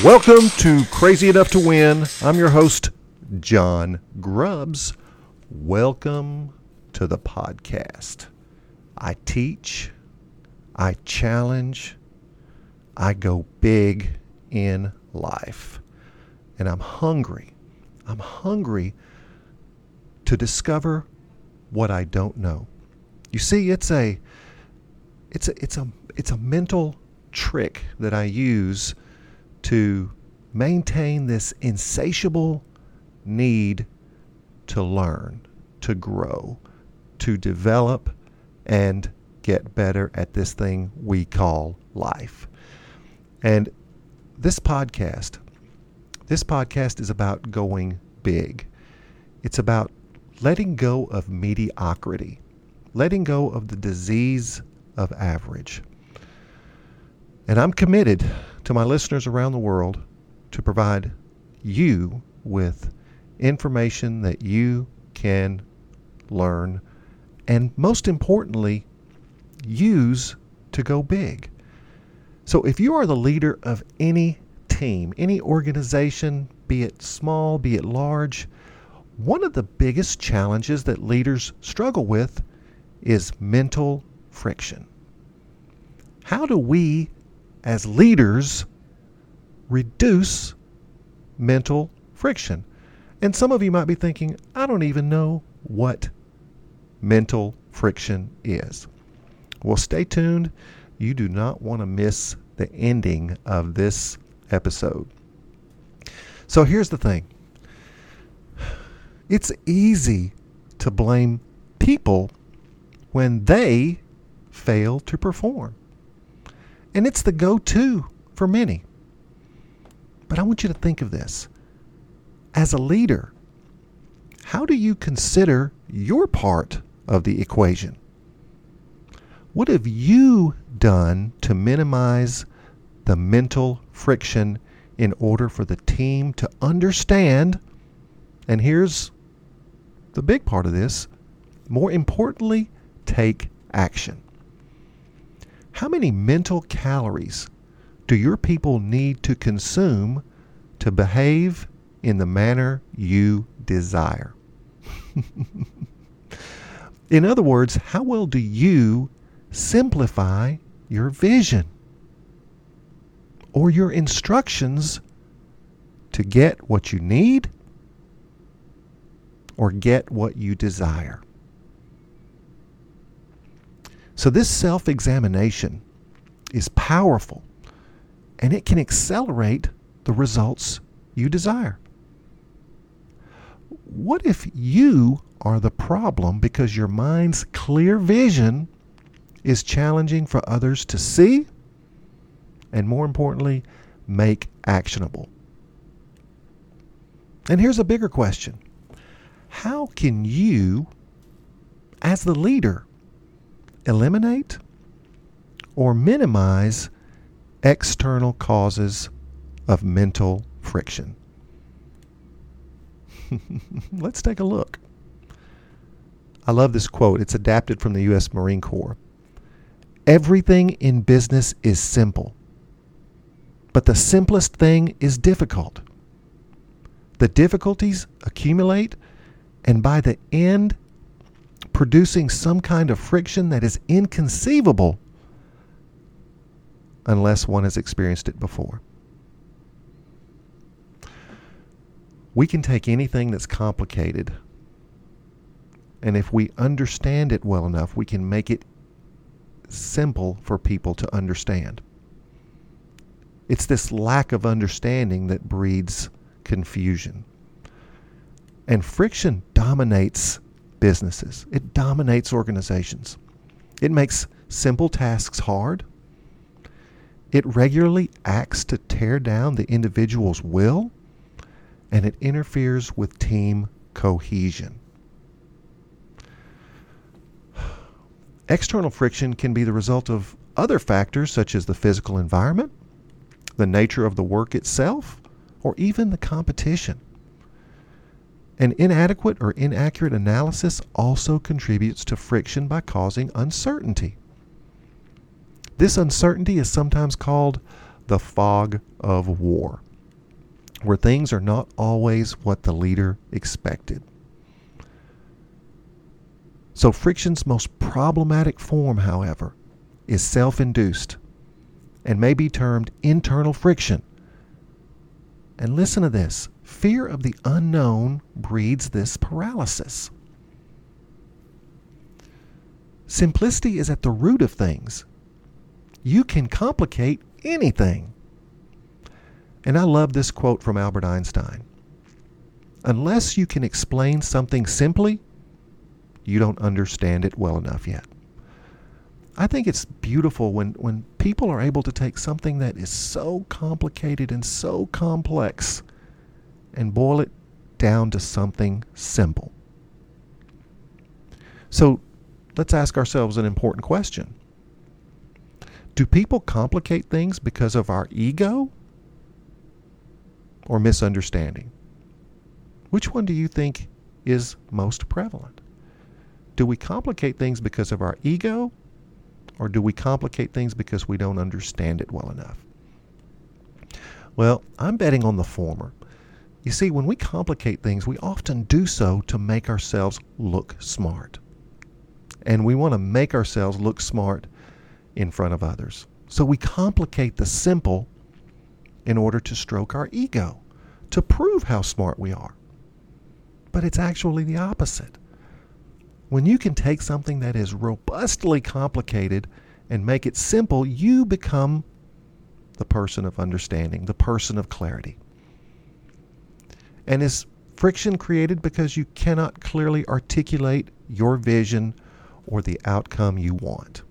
Welcome to Crazy Enough to Win. I'm your host, John Grubbs. Welcome to the podcast. I teach, I challenge, I go big in life. And I'm hungry. I'm hungry to discover what I don't know. You see, it's a it's a it's a it's a mental trick that I use to maintain this insatiable need to learn, to grow, to develop, and get better at this thing we call life. And this podcast, this podcast is about going big. It's about letting go of mediocrity, letting go of the disease of average. And I'm committed to my listeners around the world to provide you with information that you can learn and most importantly, use to go big. So if you are the leader of any team, any organization, be it small, be it large, one of the biggest challenges that leaders struggle with is mental friction. How do we as leaders reduce mental friction. And some of you might be thinking, I don't even know what mental friction is. Well, stay tuned. You do not want to miss the ending of this episode. So here's the thing it's easy to blame people when they fail to perform. And it's the go to for many. But I want you to think of this. As a leader, how do you consider your part of the equation? What have you done to minimize the mental friction in order for the team to understand? And here's the big part of this more importantly, take action. How many mental calories do your people need to consume to behave in the manner you desire? in other words, how well do you simplify your vision or your instructions to get what you need or get what you desire? So, this self examination is powerful and it can accelerate the results you desire. What if you are the problem because your mind's clear vision is challenging for others to see and, more importantly, make actionable? And here's a bigger question How can you, as the leader, eliminate or minimize external causes of mental friction. Let's take a look. I love this quote. It's adapted from the U.S. Marine Corps. Everything in business is simple, but the simplest thing is difficult. The difficulties accumulate, and by the end, producing some kind of friction that is inconceivable unless one has experienced it before. We can take anything that's complicated, and if we understand it well enough, we can make it simple for people to understand. It's this lack of understanding that breeds confusion. And friction dominates businesses, it dominates organizations. It makes simple tasks hard. It regularly acts to tear down the individual's will, and it interferes with team cohesion. External friction can be the result of other factors such as the physical environment, the nature of the work itself, or even the competition. An inadequate or inaccurate analysis also contributes to friction by causing uncertainty. This uncertainty is sometimes called the fog of war, where things are not always what the leader expected. So, friction's most problematic form, however, is self induced and may be termed internal friction. And listen to this fear of the unknown breeds this paralysis. Simplicity is at the root of things. You can complicate anything. And I love this quote from Albert Einstein Unless you can explain something simply, you don't understand it well enough yet. I think it's beautiful when, when people are able to take something that is so complicated and so complex and boil it down to something simple. So let's ask ourselves an important question Do people complicate things because of our ego or misunderstanding? Which one do you think is most prevalent? Do we complicate things because of our ego, or do we complicate things because we don't understand it well enough? Well, I'm betting on the former. You see, when we complicate things, we often do so to make ourselves look smart. And we want to make ourselves look smart in front of others. So we complicate the simple in order to stroke our ego, to prove how smart we are. But it's actually the opposite. When you can take something that is robustly complicated and make it simple, you become the person of understanding, the person of clarity. And is friction created because you cannot clearly articulate your vision or the outcome you want?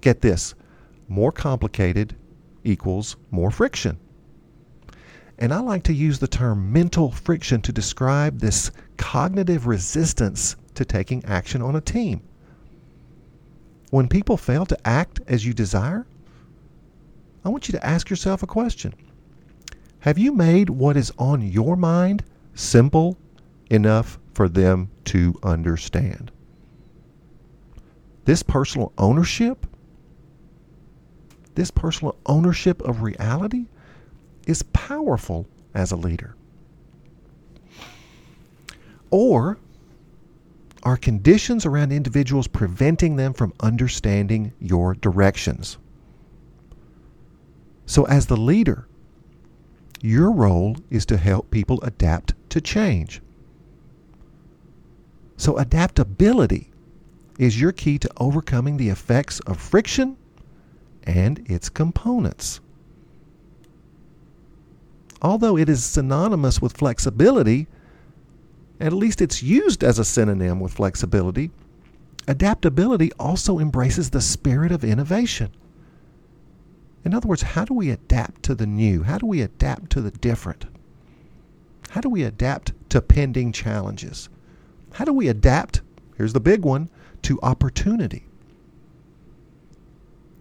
Get this more complicated equals more friction. And I like to use the term mental friction to describe this cognitive resistance to taking action on a team. When people fail to act as you desire, I want you to ask yourself a question Have you made what is on your mind simple enough for them to understand? This personal ownership, this personal ownership of reality, is powerful as a leader? Or are conditions around individuals preventing them from understanding your directions? So, as the leader, your role is to help people adapt to change. So, adaptability is your key to overcoming the effects of friction and its components although it is synonymous with flexibility, at least it's used as a synonym with flexibility, adaptability also embraces the spirit of innovation. In other words, how do we adapt to the new? How do we adapt to the different? How do we adapt to pending challenges? How do we adapt, here's the big one, to opportunity?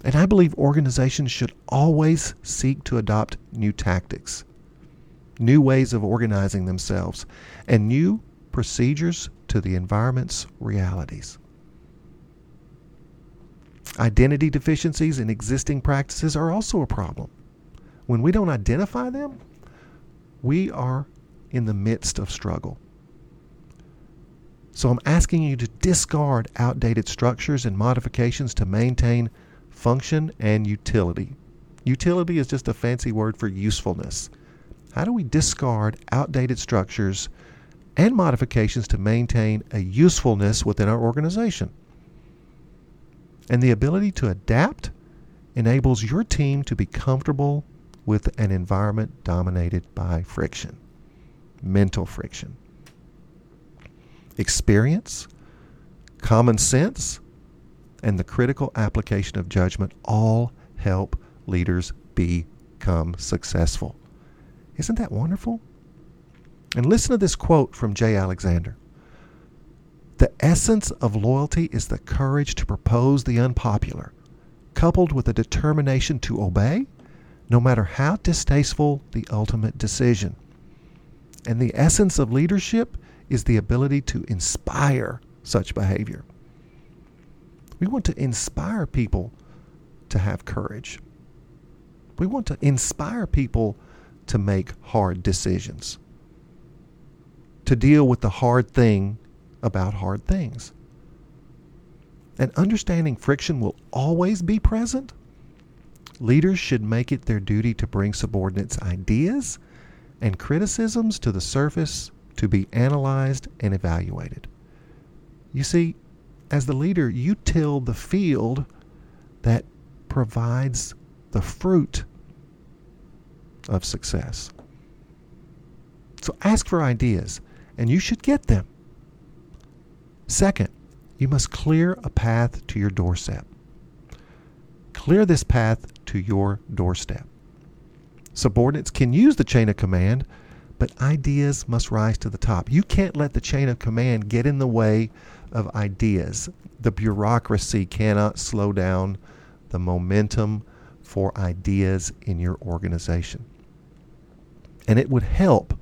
And I believe organizations should always seek to adopt new tactics new ways of organizing themselves, and new procedures to the environment's realities. Identity deficiencies in existing practices are also a problem. When we don't identify them, we are in the midst of struggle. So I'm asking you to discard outdated structures and modifications to maintain function and utility. Utility is just a fancy word for usefulness. How do we discard outdated structures and modifications to maintain a usefulness within our organization? And the ability to adapt enables your team to be comfortable with an environment dominated by friction, mental friction. Experience, common sense, and the critical application of judgment all help leaders become successful. Isn't that wonderful? And listen to this quote from J. Alexander. The essence of loyalty is the courage to propose the unpopular, coupled with a determination to obey, no matter how distasteful the ultimate decision. And the essence of leadership is the ability to inspire such behavior. We want to inspire people to have courage. We want to inspire people to make hard decisions, to deal with the hard thing about hard things. And understanding friction will always be present. Leaders should make it their duty to bring subordinates' ideas and criticisms to the surface to be analyzed and evaluated. You see, as the leader, you till the field that provides the fruit of success. So ask for ideas, and you should get them. Second, you must clear a path to your doorstep. Clear this path to your doorstep. Subordinates can use the chain of command, but ideas must rise to the top. You can't let the chain of command get in the way of ideas. The bureaucracy cannot slow down the momentum for ideas in your organization. And it would help,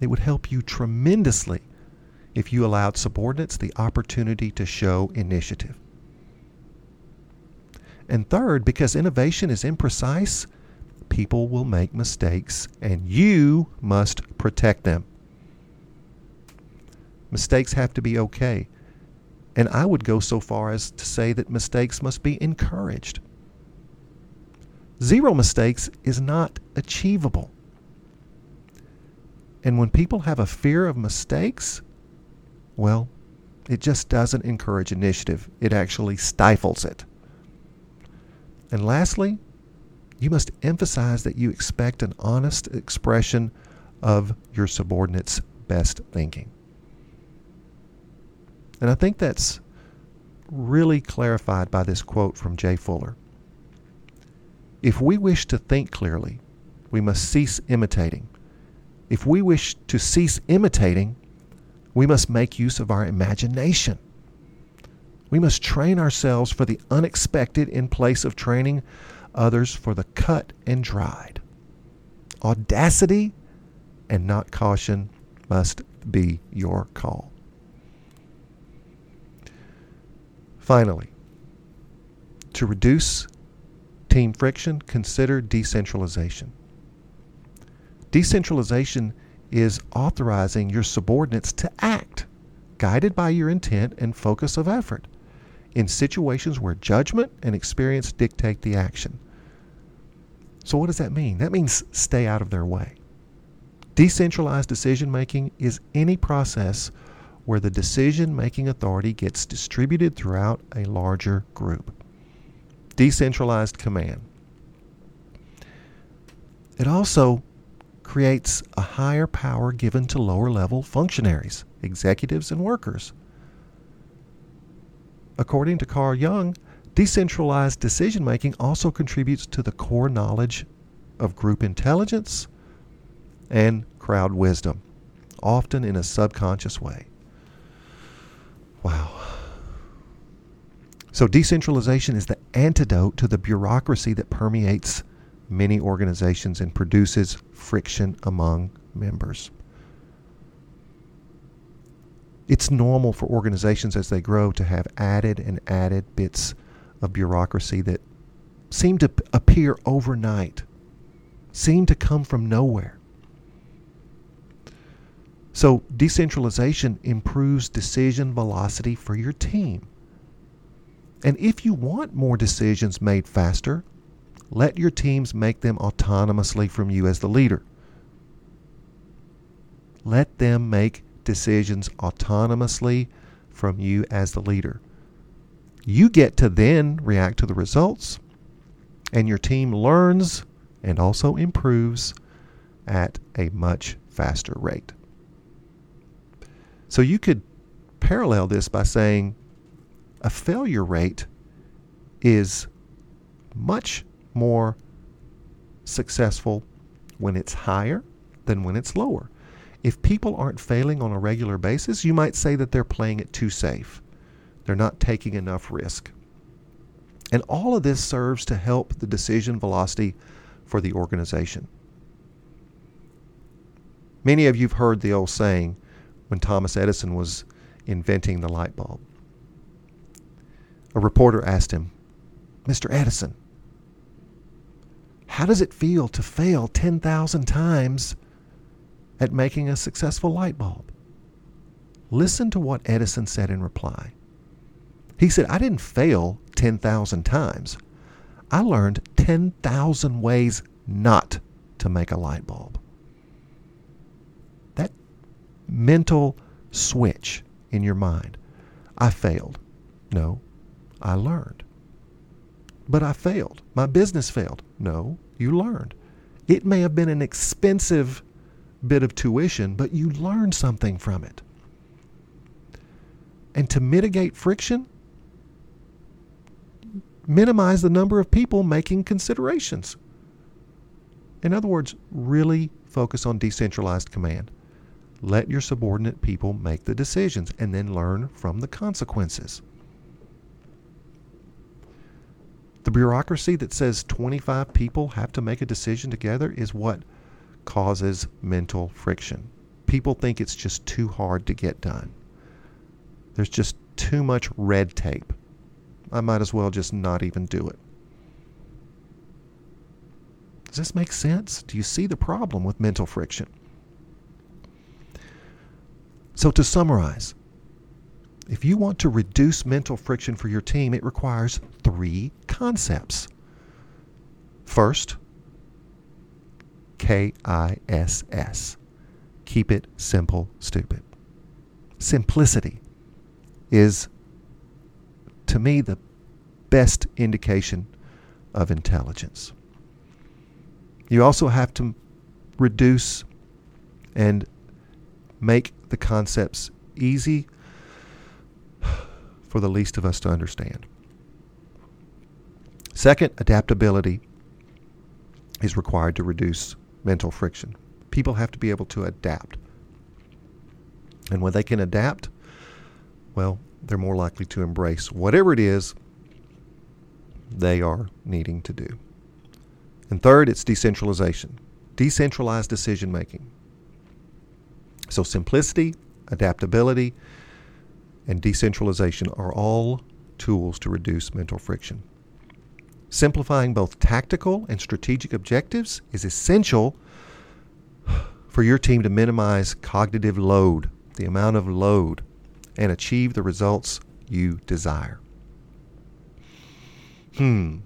it would help you tremendously if you allowed subordinates the opportunity to show initiative. And third, because innovation is imprecise, people will make mistakes and you must protect them. Mistakes have to be okay. And I would go so far as to say that mistakes must be encouraged. Zero mistakes is not achievable. And when people have a fear of mistakes, well, it just doesn't encourage initiative. It actually stifles it. And lastly, you must emphasize that you expect an honest expression of your subordinates' best thinking. And I think that's really clarified by this quote from J. Fuller. If we wish to think clearly, we must cease imitating. If we wish to cease imitating, we must make use of our imagination. We must train ourselves for the unexpected in place of training others for the cut and dried. Audacity and not caution must be your call. Finally, to reduce team friction, consider decentralization. Decentralization is authorizing your subordinates to act, guided by your intent and focus of effort, in situations where judgment and experience dictate the action. So, what does that mean? That means stay out of their way. Decentralized decision making is any process where the decision making authority gets distributed throughout a larger group. Decentralized command. It also creates a higher power given to lower level functionaries, executives, and workers. According to Carl Jung, decentralized decision making also contributes to the core knowledge of group intelligence and crowd wisdom, often in a subconscious way. Wow. So, decentralization is the antidote to the bureaucracy that permeates many organizations and produces friction among members. It's normal for organizations as they grow to have added and added bits of bureaucracy that seem to appear overnight, seem to come from nowhere. So, decentralization improves decision velocity for your team. And if you want more decisions made faster, let your teams make them autonomously from you as the leader. Let them make decisions autonomously from you as the leader. You get to then react to the results, and your team learns and also improves at a much faster rate. So you could parallel this by saying a failure rate is much more successful when it's higher than when it's lower. If people aren't failing on a regular basis, you might say that they're playing it too safe. They're not taking enough risk. And all of this serves to help the decision velocity for the organization. Many of you have heard the old saying when Thomas Edison was inventing the light bulb. A reporter asked him, Mr. Edison, How does it feel to fail 10,000 times at making a successful light bulb? Listen to what Edison said in reply. He said, I didn't fail 10,000 times. I learned 10,000 ways not to make a light bulb. That mental switch in your mind. I failed. No, I learned. But I failed. My business failed. No, you learned. It may have been an expensive bit of tuition, but you learned something from it. And to mitigate friction, minimize the number of people making considerations. In other words, really focus on decentralized command. Let your subordinate people make the decisions and then learn from the consequences. The bureaucracy that says 25 people have to make a decision together is what causes mental friction. People think it's just too hard to get done. There's just too much red tape. I might as well just not even do it. Does this make sense? Do you see the problem with mental friction? So, to summarize, if you want to reduce mental friction for your team, it requires three concepts. First, K I S S. Keep it simple, stupid. Simplicity is, to me, the best indication of intelligence. You also have to reduce and make the concepts easy for the least of us to understand. Second, adaptability is required to reduce mental friction. People have to be able to adapt. And when they can adapt, well, they're more likely to embrace whatever it is they are needing to do. And third, it's decentralization, decentralized decision making. So, simplicity, adaptability, and decentralization are all tools to reduce mental friction. Simplifying both tactical and strategic objectives is essential for your team to minimize cognitive load, the amount of load, and achieve the results you desire. Hmm.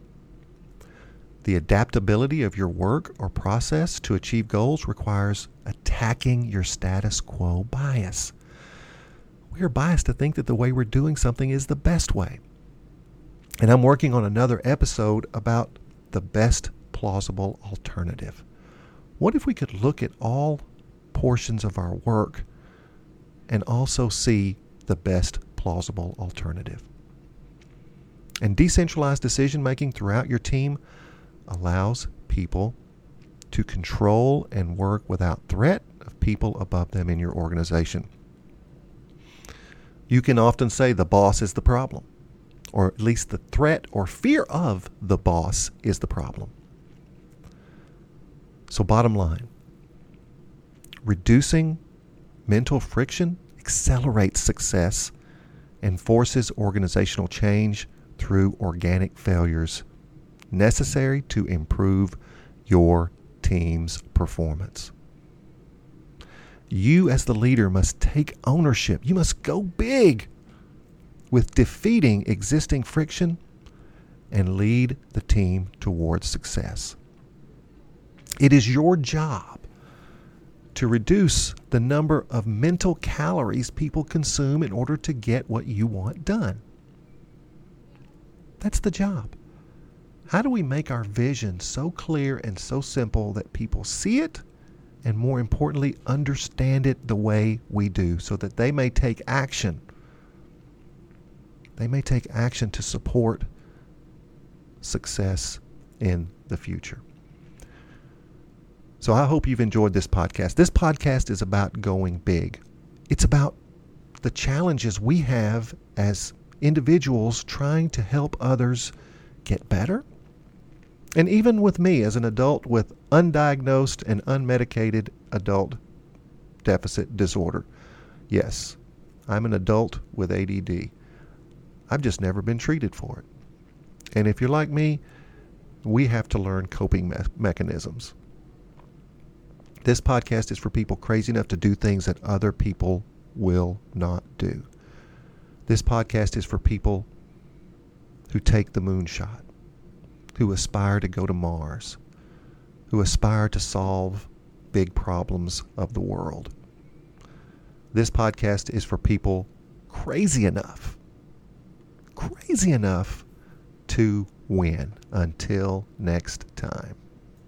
The adaptability of your work or process to achieve goals requires attacking your status quo bias. We are biased to think that the way we're doing something is the best way. And I'm working on another episode about the best plausible alternative. What if we could look at all portions of our work and also see the best plausible alternative? And decentralized decision making throughout your team allows people to control and work without threat of people above them in your organization. You can often say the boss is the problem, or at least the threat or fear of the boss is the problem. So, bottom line reducing mental friction accelerates success and forces organizational change through organic failures necessary to improve your team's performance. You, as the leader, must take ownership. You must go big with defeating existing friction and lead the team towards success. It is your job to reduce the number of mental calories people consume in order to get what you want done. That's the job. How do we make our vision so clear and so simple that people see it and, more importantly, understand it the way we do so that they may take action? They may take action to support success in the future. So I hope you've enjoyed this podcast. This podcast is about going big. It's about the challenges we have as individuals trying to help others get better. And even with me as an adult with undiagnosed and unmedicated adult deficit disorder. Yes, I'm an adult with ADD. I've just never been treated for it. And if you're like me, we have to learn coping me- mechanisms. This podcast is for people crazy enough to do things that other people will not do. This podcast is for people who take the moonshot, who aspire to go to Mars, who aspire to solve big problems of the world. This podcast is for people crazy enough, crazy enough to win. Until next time.